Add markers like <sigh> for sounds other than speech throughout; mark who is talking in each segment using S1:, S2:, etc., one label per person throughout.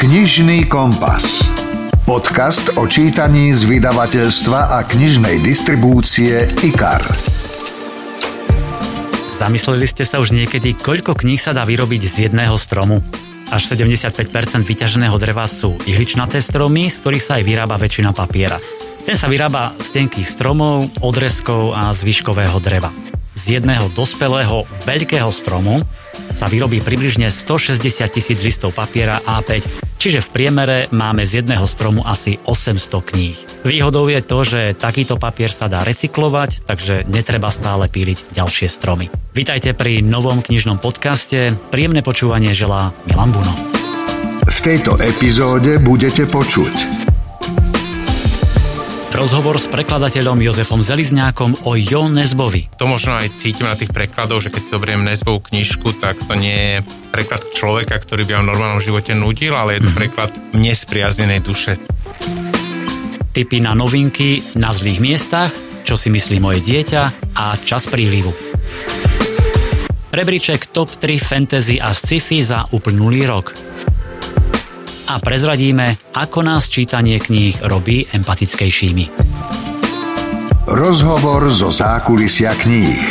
S1: Knižný kompas. Podcast o čítaní z vydavateľstva a knižnej distribúcie IKAR.
S2: Zamysleli ste sa už niekedy, koľko kníh sa dá vyrobiť z jedného stromu? Až 75% vyťaženého dreva sú ihličnaté stromy, z ktorých sa aj vyrába väčšina papiera. Ten sa vyrába z tenkých stromov, odrezkov a zvyškového dreva. Z jedného dospelého veľkého stromu sa vyrobí približne 160 tisíc listov papiera A5, čiže v priemere máme z jedného stromu asi 800 kníh. Výhodou je to, že takýto papier sa dá recyklovať, takže netreba stále píliť ďalšie stromy. Vítajte pri novom knižnom podcaste. Príjemné počúvanie želá Milan Buno.
S1: V tejto epizóde budete počuť
S2: Rozhovor s prekladateľom Jozefom Zelizňákom o Jo Nesbovi.
S3: To možno aj cítim na tých prekladoch, že keď si zoberiem Nesbovú knižku, tak to nie je preklad človeka, ktorý by v normálnom živote nudil, ale je to mhm. preklad mne spriaznenej duše.
S2: Tipy na novinky na zlých miestach, čo si myslí moje dieťa a čas prílivu. Rebríček TOP 3 fantasy a sci-fi za uplynulý rok a prezradíme, ako nás čítanie kníh robí empatickejšími.
S1: Rozhovor zo zákulisia kníh.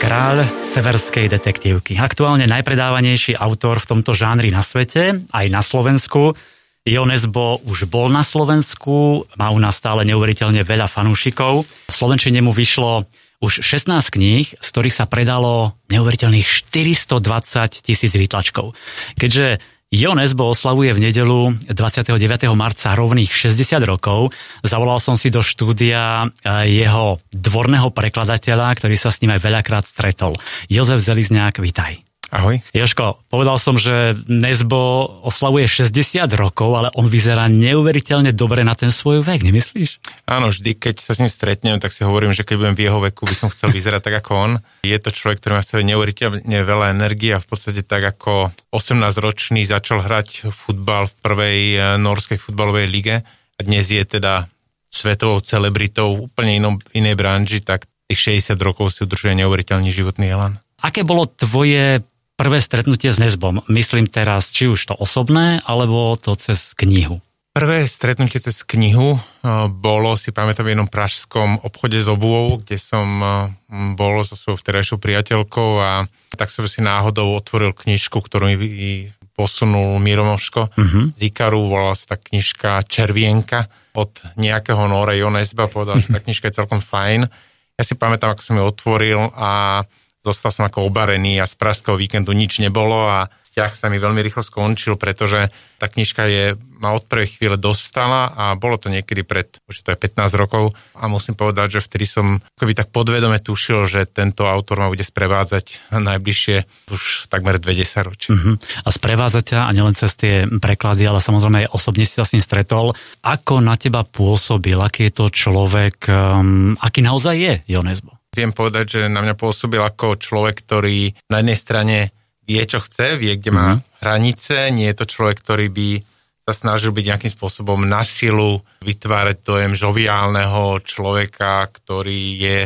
S2: Kráľ severskej detektívky. Aktuálne najpredávanejší autor v tomto žánri na svete, aj na Slovensku. Ionesbo už bol na Slovensku, má u nás stále neuveriteľne veľa fanúšikov. V Slovenčine mu vyšlo už 16 kníh, z ktorých sa predalo neuveriteľných 420 tisíc výtlačkov. Keďže Jo Nesbo oslavuje v nedelu 29. marca rovných 60 rokov. Zavolal som si do štúdia e, jeho dvorného prekladateľa, ktorý sa s ním aj veľakrát stretol. Jozef Zelizňák, vitaj.
S3: Ahoj.
S2: Joško, povedal som, že Nesbo oslavuje 60 rokov, ale on vyzerá neuveriteľne dobre na ten svoj vek, nemyslíš?
S3: Áno, vždy, keď sa s ním stretnem, tak si hovorím, že keď budem v jeho veku, by som chcel vyzerať tak ako on. Je to človek, ktorý má v sebe neuveriteľne veľa energie a v podstate tak ako 18-ročný začal hrať futbal v prvej eh, norskej futbalovej lige a dnes je teda svetovou celebritou úplne inom, inej branži, tak tých 60 rokov si udržuje neuveriteľný životný elan.
S2: Aké bolo tvoje prvé stretnutie s Nesbom? Myslím teraz, či už to osobné, alebo to cez knihu.
S3: Prvé stretnutie cez knihu eh, bolo, si pamätám, v jednom pražskom obchode s obuvou, kde som eh, bol so svojou vterajšou priateľkou a tak som si náhodou otvoril knižku, ktorú mi posunul Miromoško uh-huh. z Ikaru, volala sa tá knižka Červienka od nejakého Nora Jonesba, povedal, že tá knižka je celkom fajn. Ja si pamätám, ako som ju otvoril a zostal som ako obarený a z pražského víkendu nič nebolo a vzťah sa mi veľmi rýchlo skončil, pretože tá knižka je, ma od prvej chvíle dostala a bolo to niekedy pred, už to je 15 rokov a musím povedať, že vtedy som akoby tak podvedome tušil, že tento autor ma bude sprevádzať najbližšie už takmer 20 ročí. Uh-huh.
S2: A sprevázať ťa a nielen cez tie preklady, ale samozrejme aj osobne si sa s ním stretol. Ako na teba pôsobil, aký je to človek, um, aký naozaj je Jonesbo?
S3: Viem povedať, že na mňa pôsobil ako človek, ktorý na jednej strane vie, čo chce, vie, kde má mm-hmm. hranice, nie je to človek, ktorý by sa snažil byť nejakým spôsobom na silu vytvárať dojem žoviálneho človeka, ktorý je,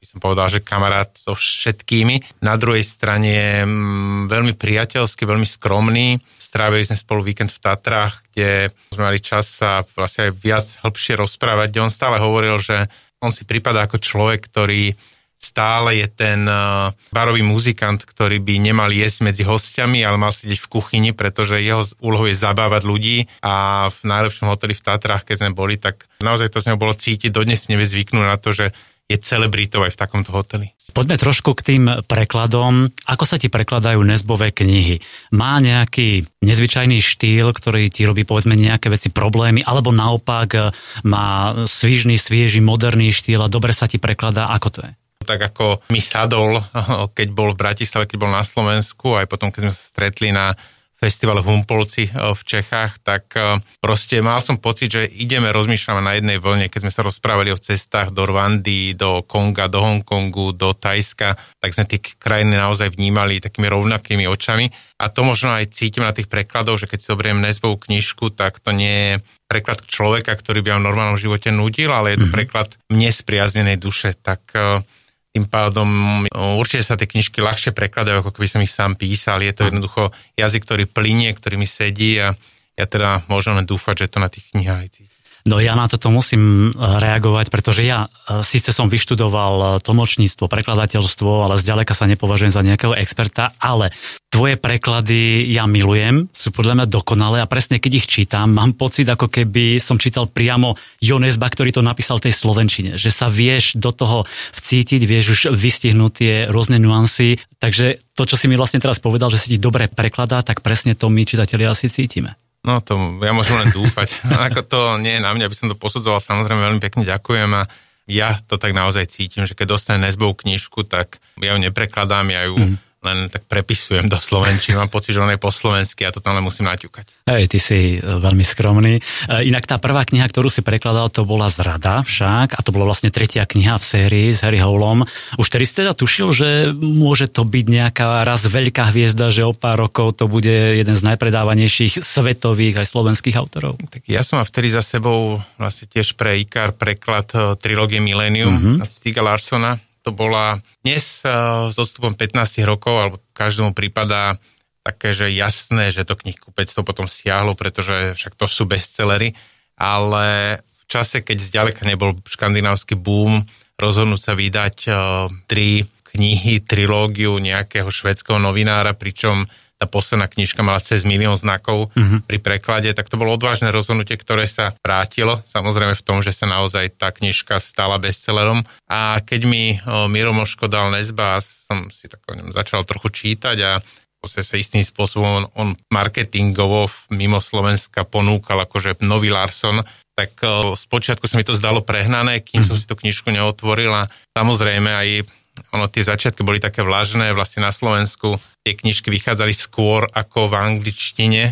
S3: by som povedal, že kamarát so všetkými. Na druhej strane je mm, veľmi priateľský, veľmi skromný. Strávili sme spolu víkend v Tatrách, kde sme mali čas sa vlastne aj viac hĺbšie rozprávať, kde on stále hovoril, že on si prípada ako človek, ktorý stále je ten uh, barový muzikant, ktorý by nemal jesť medzi hostiami, ale mal sedieť v kuchyni, pretože jeho úlohou je zabávať ľudí a v najlepšom hoteli v Tatrách, keď sme boli, tak naozaj to z neho bolo cítiť, dodnes nevie zvyknúť na to, že je celebritou aj v takomto hoteli.
S2: Poďme trošku k tým prekladom. Ako sa ti prekladajú Nesbové knihy? Má nejaký nezvyčajný štýl, ktorý ti robí povedzme nejaké veci problémy, alebo naopak má svižný, svieži, moderný štýl a dobre sa ti prekladá? Ako to je?
S3: Tak ako mi sadol, <laughs> keď bol v Bratislave, keď bol na Slovensku, aj potom, keď sme sa stretli na festivale v Humpolci eh, v Čechách, tak eh, proste mal som pocit, že ideme, rozmýšľame na jednej vlne, keď sme sa rozprávali o cestách do Rwandy, do Konga, do Hongkongu, do Tajska, tak sme tie krajiny naozaj vnímali takými rovnakými očami. A to možno aj cítim na tých prekladoch, že keď si zoberiem Nesbovú knižku, tak to nie je preklad človeka, ktorý by v normálnom živote nudil, ale je to mm-hmm. preklad mne spriaznenej duše. Tak uh, tým pádom určite sa tie knižky ľahšie prekladajú, ako keby som ich sám písal. Je to jednoducho jazyk, ktorý plinie, ktorý mi sedí a ja teda môžem len dúfať, že to na tých knihách aj cítim.
S2: No ja na toto musím e, reagovať, pretože ja e, síce som vyštudoval e, tlmočníctvo, prekladateľstvo, ale zďaleka sa nepovažujem za nejakého experta, ale tvoje preklady ja milujem, sú podľa mňa dokonalé a presne keď ich čítam, mám pocit, ako keby som čítal priamo Jonesba, ktorý to napísal tej slovenčine, že sa vieš do toho vcítiť, vieš už vystihnúť tie rôzne nuancy, takže to, čo si mi vlastne teraz povedal, že si ti dobre prekladá, tak presne to my čitatelia asi cítime.
S3: No to ja môžem len dúfať. <laughs> Ako to nie je na mňa, aby som to posudzoval, samozrejme veľmi pekne ďakujem a ja to tak naozaj cítim, že keď dostanem Nesbov knižku, tak ja ju neprekladám, ja ju mm len tak prepisujem do slovenčiny, mám pocit, že on je po slovensky a to tam len musím naťukať.
S2: Hej, ty si e, veľmi skromný. E, inak tá prvá kniha, ktorú si prekladal, to bola Zrada však a to bola vlastne tretia kniha v sérii s Harry Howlom. Už tedy si teda tušil, že môže to byť nejaká raz veľká hviezda, že o pár rokov to bude jeden z najpredávanejších svetových aj slovenských autorov?
S3: Tak ja som mal vtedy za sebou vlastne tiež pre IKAR preklad e, trilógie Millennium mm-hmm. od Stiga Larsona to bola dnes uh, s odstupom 15 rokov, alebo každému prípada také, že jasné, že to knihkupectvo potom stiahlo, pretože však to sú bestsellery, ale v čase, keď zďaleka nebol škandinávsky boom, rozhodnúť sa vydať uh, tri knihy, trilógiu nejakého švedského novinára, pričom tá posledná knižka mala cez milión znakov uh-huh. pri preklade, tak to bolo odvážne rozhodnutie, ktoré sa vrátilo, samozrejme v tom, že sa naozaj tá knižka stala bestsellerom. A keď mi o, Miro Moško dal nezba, som si tak o ňom začal trochu čítať a sa istým spôsobom on, on marketingovo mimo Slovenska ponúkal akože nový Larson, tak o, spočiatku sa mi to zdalo prehnané, kým mm. som si tú knižku neotvoril a samozrejme aj ono tie začiatky boli také vlažné, vlastne na Slovensku tie knižky vychádzali skôr ako v angličtine,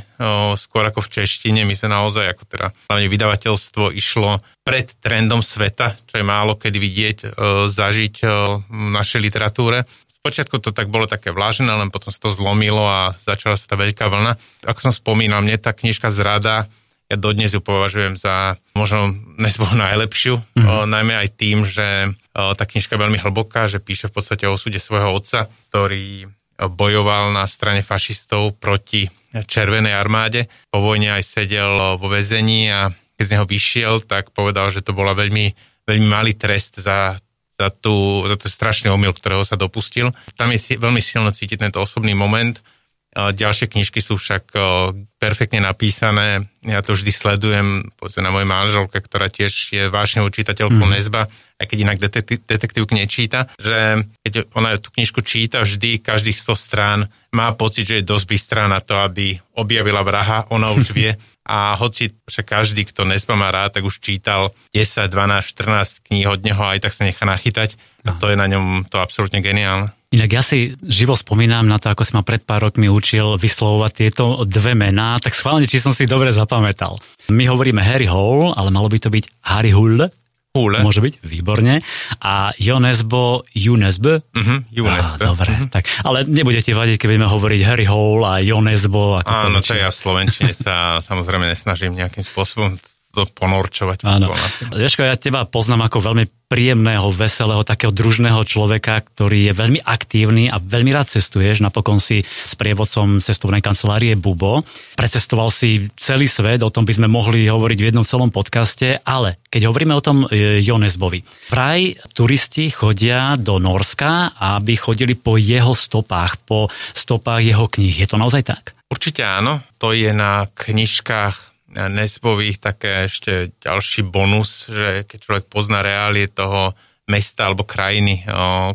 S3: skôr ako v češtine. My sa naozaj, ako teda hlavne vydavateľstvo išlo pred trendom sveta, čo je málo kedy vidieť, zažiť v našej literatúre. Spočiatku to tak bolo také vlažné, len potom sa to zlomilo a začala sa tá veľká vlna. Ako som spomínal, mne tá knižka Zrada ja dodnes ju považujem za možno nezbol najlepšiu, mm-hmm. o, najmä aj tým, že o, tá knižka je veľmi hlboká, že píše v podstate o súde svojho otca, ktorý bojoval na strane fašistov proti Červenej armáde. Po vojne aj sedel vo väzení a keď z neho vyšiel, tak povedal, že to bola veľmi, veľmi malý trest za, za, tú, za ten strašný omyl, ktorého sa dopustil. Tam je veľmi silno cítiť tento osobný moment Ďalšie knižky sú však perfektne napísané. Ja to vždy sledujem, povedzme na mojej manželke, ktorá tiež je vážne čitateľkou mm. Nezba, aj keď inak detektív, detektívku nečíta, že keď ona tú knižku číta vždy, každých 100 strán, má pocit, že je dosť bystrá na to, aby objavila vraha, ona už <laughs> vie. A hoci však každý, kto Nezba má rád, tak už čítal 10, 12, 14 kníh od neho a aj tak sa nechá nachytať. A to je na ňom to absolútne geniálne.
S2: Inak ja si živo spomínam na to, ako si ma pred pár rokmi učil vyslovovať tieto dve mená, tak schválne, či som si dobre zapamätal. My hovoríme Harry Hole, ale malo by to byť Harry Hull.
S3: Hule.
S2: Môže byť, výborne. A Jonesbo, Junesbo.
S3: Uh-huh, Junesbo.
S2: Á, dobre, uh-huh. tak. Ale nebudete vadiť, keď budeme hovoriť Harry Hole a Jonesbo.
S3: Ako Áno, to, to ja v Slovenčine sa <laughs> samozrejme nesnažím nejakým spôsobom to ponorčovať.
S2: Áno. Jožko, ja teba poznám ako veľmi príjemného, veselého, takého družného človeka, ktorý je veľmi aktívny a veľmi rád cestuješ. Napokon si s prievodcom cestovnej kancelárie Bubo. Precestoval si celý svet, o tom by sme mohli hovoriť v jednom celom podcaste, ale keď hovoríme o tom e, Jonesbovi. Vraj turisti chodia do Norska, aby chodili po jeho stopách, po stopách jeho kníh. Je to naozaj tak?
S3: Určite áno. To je na knižkách Nesbových také ešte ďalší bonus, že keď človek pozná reálie toho mesta alebo krajiny,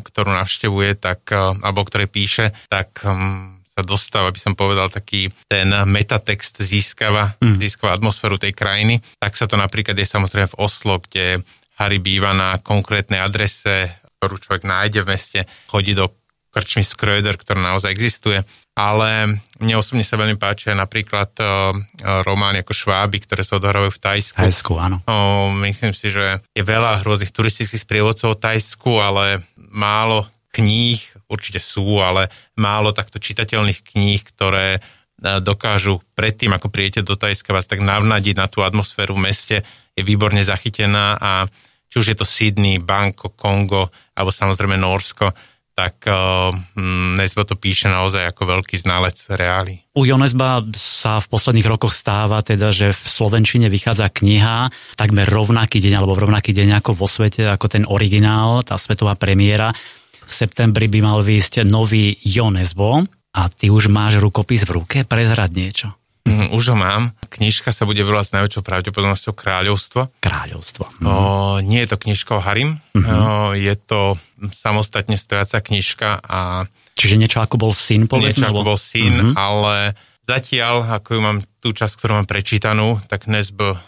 S3: ktorú navštevuje, tak, alebo ktoré píše, tak hm, sa dostáva, aby som povedal, taký ten metatext získava, mm. získava atmosféru tej krajiny. Tak sa to napríklad je samozrejme v Oslo, kde Harry býva na konkrétnej adrese, ktorú človek nájde v meste, chodí do krčmy Skröder, ktorá naozaj existuje. Ale mne osobne sa veľmi páčia napríklad uh, romány ako Šváby, ktoré sa odohrávajú v Tajsku.
S2: Tajsku, áno.
S3: Uh, myslím si, že je veľa rôznych turistických sprievodcov v Tajsku, ale málo kníh, určite sú, ale málo takto čitateľných kníh, ktoré dokážu predtým, ako prijete do Tajska, vás tak navnadiť na tú atmosféru v meste, je výborne zachytená a či už je to Sydney, Bangkok, Kongo, alebo samozrejme Norsko, tak uh, Nesbo to píše naozaj ako veľký znalec reály.
S2: U Jonesba sa v posledných rokoch stáva teda, že v Slovenčine vychádza kniha takmer rovnaký deň alebo rovnaký deň ako vo svete, ako ten originál, tá svetová premiéra. V septembri by mal výjsť nový Jonesbo a ty už máš rukopis v ruke, prezrad niečo.
S3: Mm, už ho mám. Knižka sa bude volať s najväčšou pravdepodobnosťou Kráľovstvo.
S2: Kráľovstvo.
S3: Mm. O, nie je to knižka o Harim, mm-hmm. o, je to samostatne stojaca knižka a...
S2: Čiže niečo ako bol syn, povedzme?
S3: Niečo ako bol syn, mm-hmm. ale zatiaľ, ako ju mám tú časť, ktorú mám prečítanú, tak Nesbo o,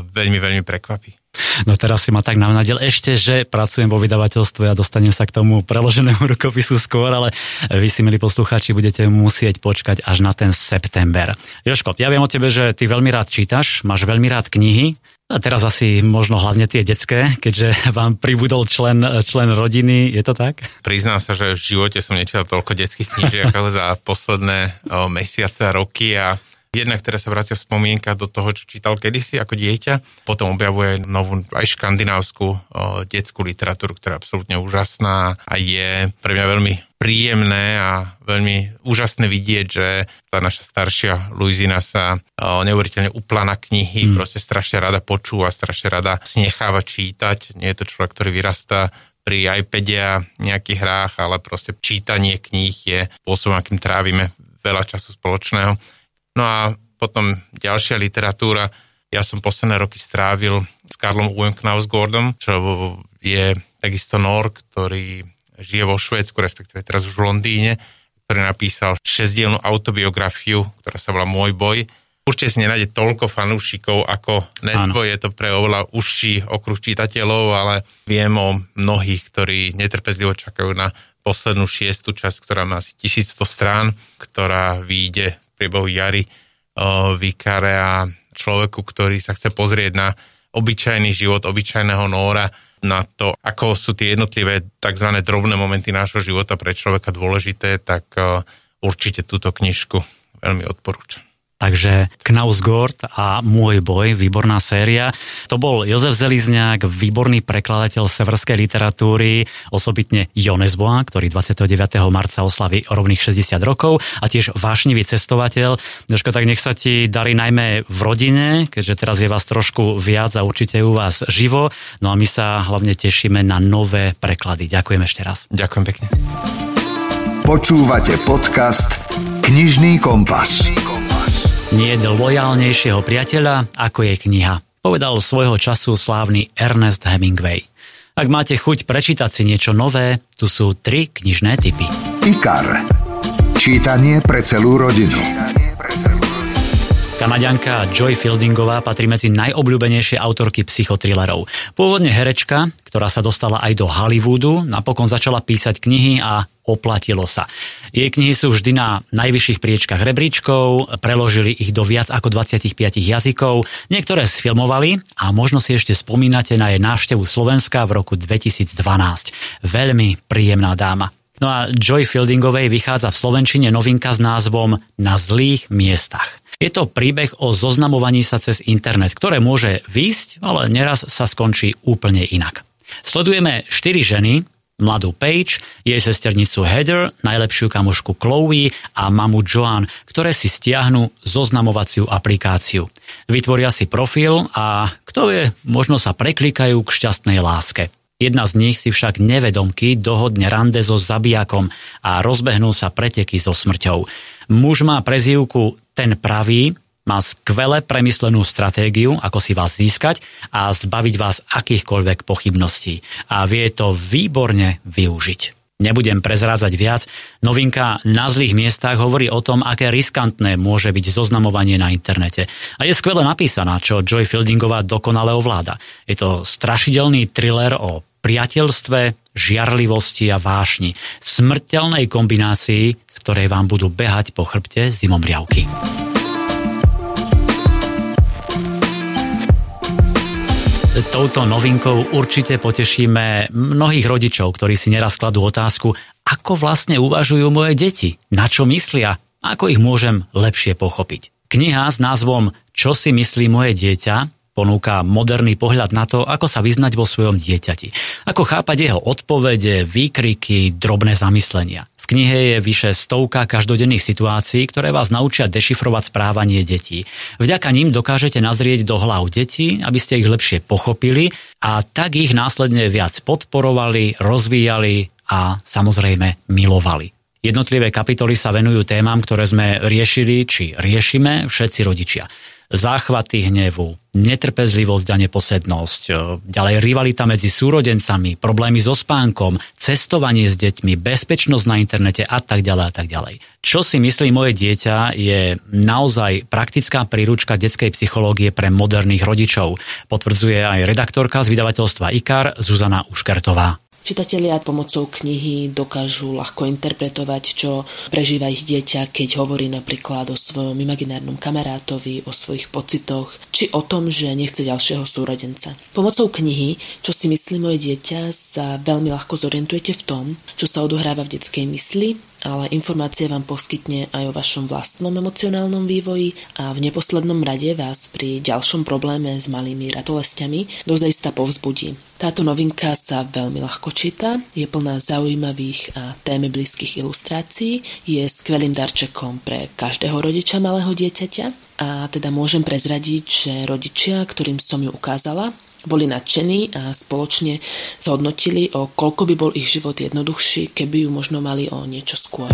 S3: veľmi, veľmi prekvapí.
S2: No teraz si ma tak navnadil ešte, že pracujem vo vydavateľstve a dostanem sa k tomu preloženému <laughs> rukopisu skôr, ale vy si, milí poslucháči, budete musieť počkať až na ten september. Joško, ja viem o tebe, že ty veľmi rád čítaš, máš veľmi rád knihy, a teraz asi možno hlavne tie detské, keďže <laughs> vám pribudol člen, člen rodiny, je to tak?
S3: Priznám sa, že v živote som nečítal toľko detských knížiek ako za posledné mesiace a roky a Jednak ktorá sa vracia v spomienka do toho, čo čítal kedysi ako dieťa. Potom objavuje novú aj škandinávskú o, detskú literatúru, ktorá je absolútne úžasná a je pre mňa veľmi príjemné a veľmi úžasné vidieť, že tá naša staršia Luizina sa o, neuveriteľne upla na knihy, mm. proste strašne rada počúva, strašne rada si necháva čítať. Nie je to človek, ktorý vyrastá pri iPade a nejakých hrách, ale proste čítanie kníh je spôsobom, akým trávime veľa času spoločného No a potom ďalšia literatúra. Ja som posledné roky strávil s Karlom Uwem Knausgordom, čo je takisto Nor, ktorý žije vo Švédsku, respektíve teraz už v Londýne, ktorý napísal šesdielnú autobiografiu, ktorá sa volá Môj boj. Určite si nenájde toľko fanúšikov ako Nesbo, je to pre oveľa užší okruh čitateľov, ale viem o mnohých, ktorí netrpezlivo čakajú na poslednú šiestu časť, ktorá má asi 1100 strán, ktorá vyjde priebehu jary a človeku, ktorý sa chce pozrieť na obyčajný život obyčajného Nóra, na to, ako sú tie jednotlivé tzv. drobné momenty nášho života pre človeka dôležité, tak určite túto knižku veľmi odporúčam.
S2: Takže Knausgord a Môj boj, výborná séria. To bol Jozef Zelizňák, výborný prekladateľ severskej literatúry, osobitne Jonesboa, ktorý 29. marca oslaví rovných 60 rokov a tiež vášnivý cestovateľ. Jožko, tak nech sa ti darí najmä v rodine, keďže teraz je vás trošku viac a určite je u vás živo. No a my sa hlavne tešíme na nové preklady. Ďakujem ešte raz.
S3: Ďakujem pekne.
S1: Počúvate podcast Knižný kompas. Knižný kompas.
S2: Nie je lojálnejšieho priateľa, ako je kniha, povedal svojho času slávny Ernest Hemingway. Ak máte chuť prečítať si niečo nové, tu sú tri knižné typy.
S1: IKAR. Čítanie pre celú rodinu.
S2: Kanadianka Joy Fieldingová patrí medzi najobľúbenejšie autorky psychotrilerov. Pôvodne herečka, ktorá sa dostala aj do Hollywoodu, napokon začala písať knihy a oplatilo sa. Jej knihy sú vždy na najvyšších priečkach rebríčkov, preložili ich do viac ako 25 jazykov, niektoré sfilmovali a možno si ešte spomínate na jej návštevu Slovenska v roku 2012. Veľmi príjemná dáma. No a Joy Fieldingovej vychádza v Slovenčine novinka s názvom Na zlých miestach. Je to príbeh o zoznamovaní sa cez internet, ktoré môže výsť, ale neraz sa skončí úplne inak. Sledujeme štyri ženy, mladú Paige, jej sesternicu Heather, najlepšiu kamošku Chloe a mamu Joan, ktoré si stiahnu zoznamovaciu aplikáciu. Vytvoria si profil a kto vie, možno sa preklikajú k šťastnej láske. Jedna z nich si však nevedomky dohodne rande so zabijakom a rozbehnú sa preteky so smrťou. Muž má prezývku ten pravý, má skvele premyslenú stratégiu, ako si vás získať a zbaviť vás akýchkoľvek pochybností. A vie to výborne využiť. Nebudem prezrádzať viac. Novinka na zlých miestach hovorí o tom, aké riskantné môže byť zoznamovanie na internete. A je skvele napísaná, čo Joy Fieldingová dokonale ovláda. Je to strašidelný thriller o priateľstve, žiarlivosti a vášni. Smrteľnej kombinácii, z ktorej vám budú behať po chrbte zimomriavky. Touto novinkou určite potešíme mnohých rodičov, ktorí si neraz kladú otázku, ako vlastne uvažujú moje deti, na čo myslia, ako ich môžem lepšie pochopiť. Kniha s názvom Čo si myslí moje dieťa ponúka moderný pohľad na to, ako sa vyznať vo svojom dieťati. Ako chápať jeho odpovede, výkriky, drobné zamyslenia. V knihe je vyše stovka každodenných situácií, ktoré vás naučia dešifrovať správanie detí. Vďaka ním dokážete nazrieť do hlav detí, aby ste ich lepšie pochopili a tak ich následne viac podporovali, rozvíjali a samozrejme milovali. Jednotlivé kapitoly sa venujú témam, ktoré sme riešili či riešime všetci rodičia. Záchvaty hnevu, netrpezlivosť a neposednosť, e, ďalej rivalita medzi súrodencami, problémy so spánkom, cestovanie s deťmi, bezpečnosť na internete a tak ďalej a tak ďalej. Čo si myslí moje dieťa je naozaj praktická príručka detskej psychológie pre moderných rodičov. Potvrdzuje aj redaktorka z vydavateľstva IKAR Zuzana Uškertová.
S4: Čitatelia pomocou knihy dokážu ľahko interpretovať, čo prežíva ich dieťa, keď hovorí napríklad o svojom imaginárnom kamarátovi, o svojich pocitoch, či o tom, že nechce ďalšieho súrodenca. Pomocou knihy, čo si myslí moje dieťa, sa veľmi ľahko zorientujete v tom, čo sa odohráva v detskej mysli ale informácie vám poskytne aj o vašom vlastnom emocionálnom vývoji a v neposlednom rade vás pri ďalšom probléme s malými ratolestiami dozajista povzbudí. Táto novinka sa veľmi ľahko číta, je plná zaujímavých a témy blízkych ilustrácií, je skvelým darčekom pre každého rodiča malého dieťaťa a teda môžem prezradiť, že rodičia, ktorým som ju ukázala, boli nadšení a spoločne zhodnotili, o koľko by bol ich život jednoduchší, keby ju možno mali o niečo skôr.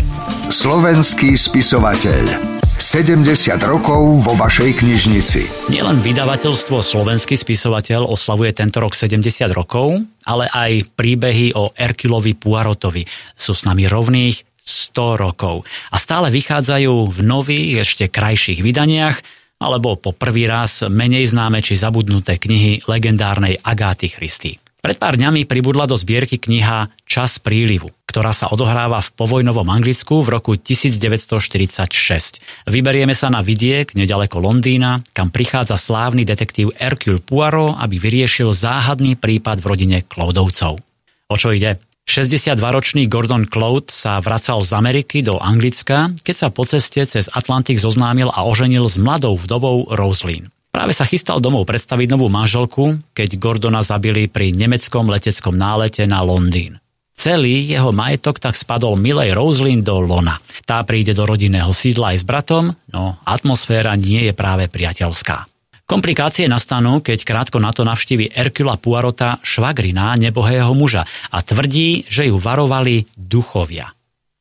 S1: Slovenský spisovateľ 70 rokov vo vašej knižnici.
S2: Nielen vydavateľstvo Slovenský spisovateľ oslavuje tento rok 70 rokov, ale aj príbehy o Erkilovi Puarotovi sú s nami rovných 100 rokov. A stále vychádzajú v nových, ešte krajších vydaniach, alebo po prvý raz menej známe či zabudnuté knihy legendárnej Agáty Christy. Pred pár dňami pribudla do zbierky kniha Čas prílivu, ktorá sa odohráva v povojnovom Anglicku v roku 1946. Vyberieme sa na vidiek nedaleko Londýna, kam prichádza slávny detektív Hercule Poirot, aby vyriešil záhadný prípad v rodine Cloudovcov. O čo ide? 62-ročný Gordon Cloud sa vracal z Ameriky do Anglicka, keď sa po ceste cez Atlantik zoznámil a oženil s mladou vdovou Roslyn. Práve sa chystal domov predstaviť novú manželku, keď Gordona zabili pri nemeckom leteckom nálete na Londýn. Celý jeho majetok tak spadol milej Roslyn do lona. Tá príde do rodinného sídla aj s bratom, no atmosféra nie je práve priateľská. Komplikácie nastanú, keď krátko na to navštívi Erkula Puarota švagrina nebohého muža a tvrdí, že ju varovali duchovia.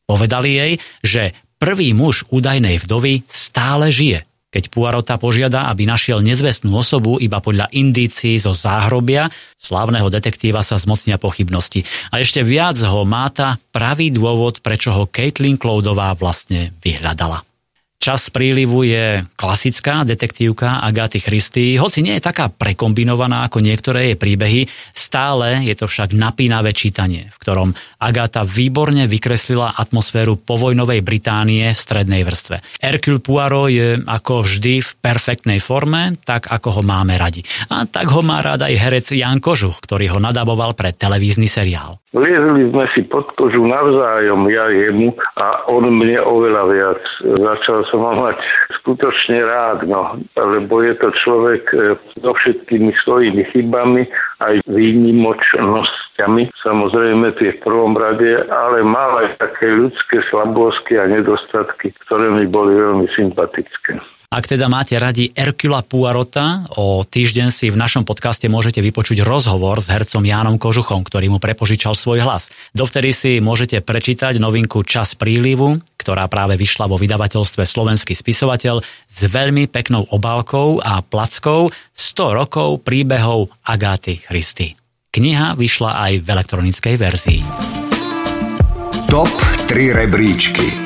S2: Povedali jej, že prvý muž údajnej vdovy stále žije. Keď Puarota požiada, aby našiel nezvestnú osobu iba podľa indícií zo záhrobia, slávneho detektíva sa zmocnia pochybnosti. A ešte viac ho máta pravý dôvod, prečo ho Caitlin Cloudová vlastne vyhľadala. Čas prílivu je klasická detektívka Agáty Christy, hoci nie je taká prekombinovaná ako niektoré jej príbehy, stále je to však napínavé čítanie, v ktorom Agáta výborne vykreslila atmosféru povojnovej Británie v strednej vrstve. Hercule Poirot je ako vždy v perfektnej forme, tak ako ho máme radi. A tak ho má rád aj herec Jan Kožuch, ktorý ho nadaboval pre televízny seriál.
S5: Liezli sme si pod kožu navzájom, ja jemu a on mne oveľa viac. Začal som ho mať skutočne rád, no, lebo je to človek e, so všetkými svojimi chybami aj výnimočnosťami, samozrejme tie v prvom rade, ale mal aj také ľudské slabosky a nedostatky, ktoré mi boli veľmi sympatické.
S2: Ak teda máte radi Erkula Puarota, o týždeň si v našom podcaste môžete vypočuť rozhovor s hercom Jánom Kožuchom, ktorý mu prepožičal svoj hlas. Dovtedy si môžete prečítať novinku Čas prílivu, ktorá práve vyšla vo vydavateľstve Slovenský spisovateľ s veľmi peknou obálkou a plackou 100 rokov príbehov Agáty Christy. Kniha vyšla aj v elektronickej verzii.
S1: Top 3 rebríčky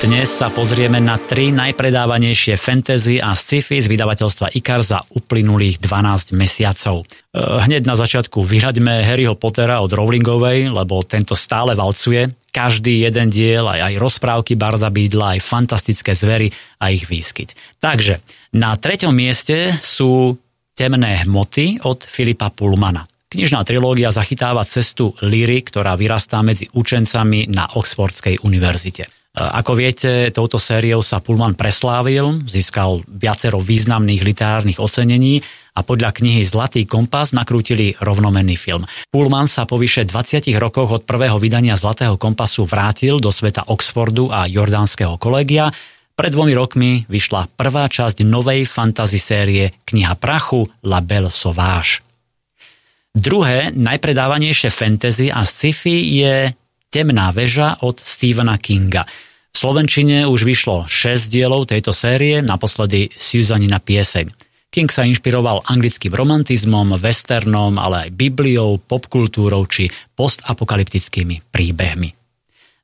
S2: dnes sa pozrieme na tri najpredávanejšie fantasy a sci-fi z vydavateľstva IKAR za uplynulých 12 mesiacov. E, hneď na začiatku vyhraďme Harryho Pottera od Rowlingovej, lebo tento stále valcuje. Každý jeden diel, aj, aj rozprávky Barda Bídla, aj fantastické zvery a ich výskyt. Takže na treťom mieste sú Temné hmoty od Filipa Pullmana. Knižná trilógia zachytáva cestu Liry, ktorá vyrastá medzi učencami na Oxfordskej univerzite. Ako viete, touto sériou sa Pullman preslávil, získal viacero významných literárnych ocenení a podľa knihy Zlatý kompas nakrútili rovnomenný film. Pullman sa po vyše 20 rokoch od prvého vydania Zlatého kompasu vrátil do sveta Oxfordu a jordánskeho kolegia. Pred dvomi rokmi vyšla prvá časť novej fantasy série Kniha prachu La Belle Sauvage. Druhé najpredávanejšie fantasy a sci-fi je Temná väža od Stephena Kinga. V Slovenčine už vyšlo 6 dielov tejto série, naposledy Susanina pieseň. King sa inšpiroval anglickým romantizmom, westernom, ale aj Bibliou, popkultúrou či postapokalyptickými príbehmi.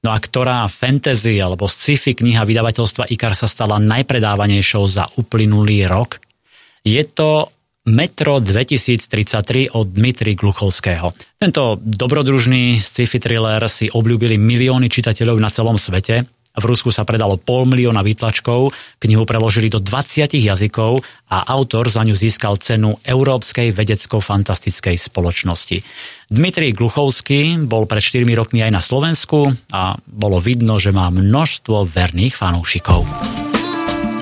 S2: No a ktorá fantasy alebo sci-fi kniha vydavateľstva IKAR sa stala najpredávanejšou za uplynulý rok? Je to Metro 2033 od Dmitry Gluchovského. Tento dobrodružný sci-fi thriller si obľúbili milióny čitateľov na celom svete. V Rusku sa predalo pol milióna výtlačkov, knihu preložili do 20 jazykov a autor za ňu získal cenu Európskej vedecko-fantastickej spoločnosti. Dmitrij Gluchovský bol pred 4 rokmi aj na Slovensku a bolo vidno, že má množstvo verných fanúšikov.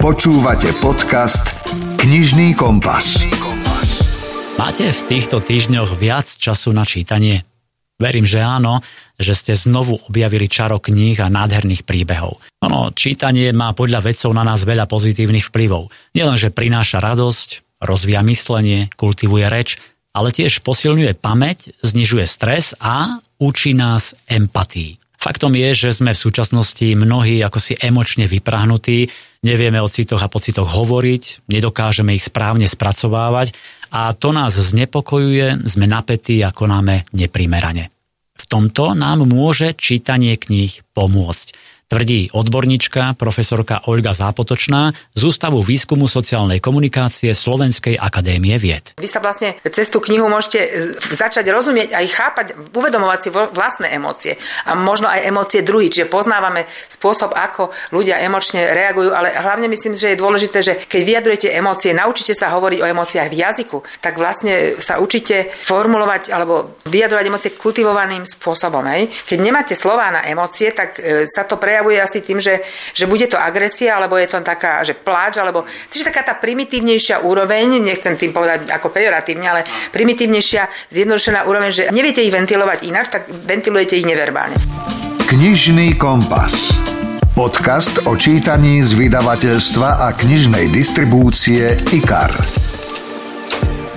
S1: Počúvate podcast Knižný kompas.
S2: Máte v týchto týždňoch viac času na čítanie? Verím, že áno, že ste znovu objavili čaro kníh a nádherných príbehov. Ono, čítanie má podľa vedcov na nás veľa pozitívnych vplyvov. Nielenže prináša radosť, rozvíja myslenie, kultivuje reč, ale tiež posilňuje pamäť, znižuje stres a učí nás empatii. Faktom je, že sme v súčasnosti mnohí ako si emočne vyprahnutí, nevieme o citoch a pocitoch hovoriť, nedokážeme ich správne spracovávať a to nás znepokojuje, sme napätí a konáme neprimerane. V tomto nám môže čítanie kníh pomôcť tvrdí odborníčka profesorka Olga Zápotočná z Ústavu výskumu sociálnej komunikácie Slovenskej akadémie vied.
S6: Vy sa vlastne cez tú knihu môžete začať rozumieť aj chápať, uvedomovať si vlastné emócie a možno aj emócie druhých, čiže poznávame spôsob, ako ľudia emočne reagujú, ale hlavne myslím, že je dôležité, že keď vyjadrujete emócie, naučite sa hovoriť o emóciách v jazyku, tak vlastne sa učíte formulovať alebo vyjadrovať emócie kultivovaným spôsobom. Hej. Keď nemáte slová na emócie, tak e, sa to pre prejavuje asi tým, že, že bude to agresia, alebo je to taká, že pláč, alebo je taká tá primitívnejšia úroveň, nechcem tým povedať ako pejoratívne, ale primitívnejšia, zjednodušená úroveň, že neviete ich ventilovať inak, tak ventilujete ich neverbálne.
S1: Knižný kompas. Podcast o čítaní z vydavateľstva a knižnej distribúcie IKAR.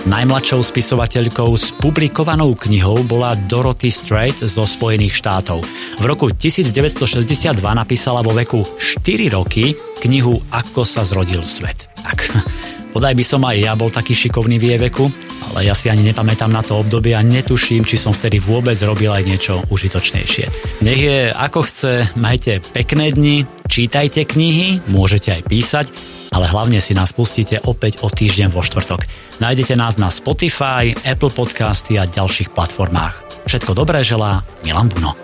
S2: Najmladšou spisovateľkou s publikovanou knihou bola Dorothy Strait zo Spojených štátov. V roku 1962 napísala vo veku 4 roky knihu Ako sa zrodil svet. Tak, <laughs> podaj by som aj ja bol taký šikovný v jej veku, ale ja si ani nepamätám na to obdobie a netuším, či som vtedy vôbec robil aj niečo užitočnejšie. Nech je ako chce, majte pekné dni, čítajte knihy, môžete aj písať, ale hlavne si nás pustíte opäť o týždeň vo štvrtok. Nájdete nás na Spotify, Apple Podcasty a ďalších platformách. Všetko dobré želá Milan Buno.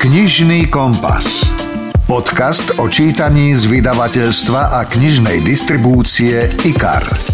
S1: Knižný kompas. Podcast o čítaní z vydavateľstva a knižnej distribúcie IKAR.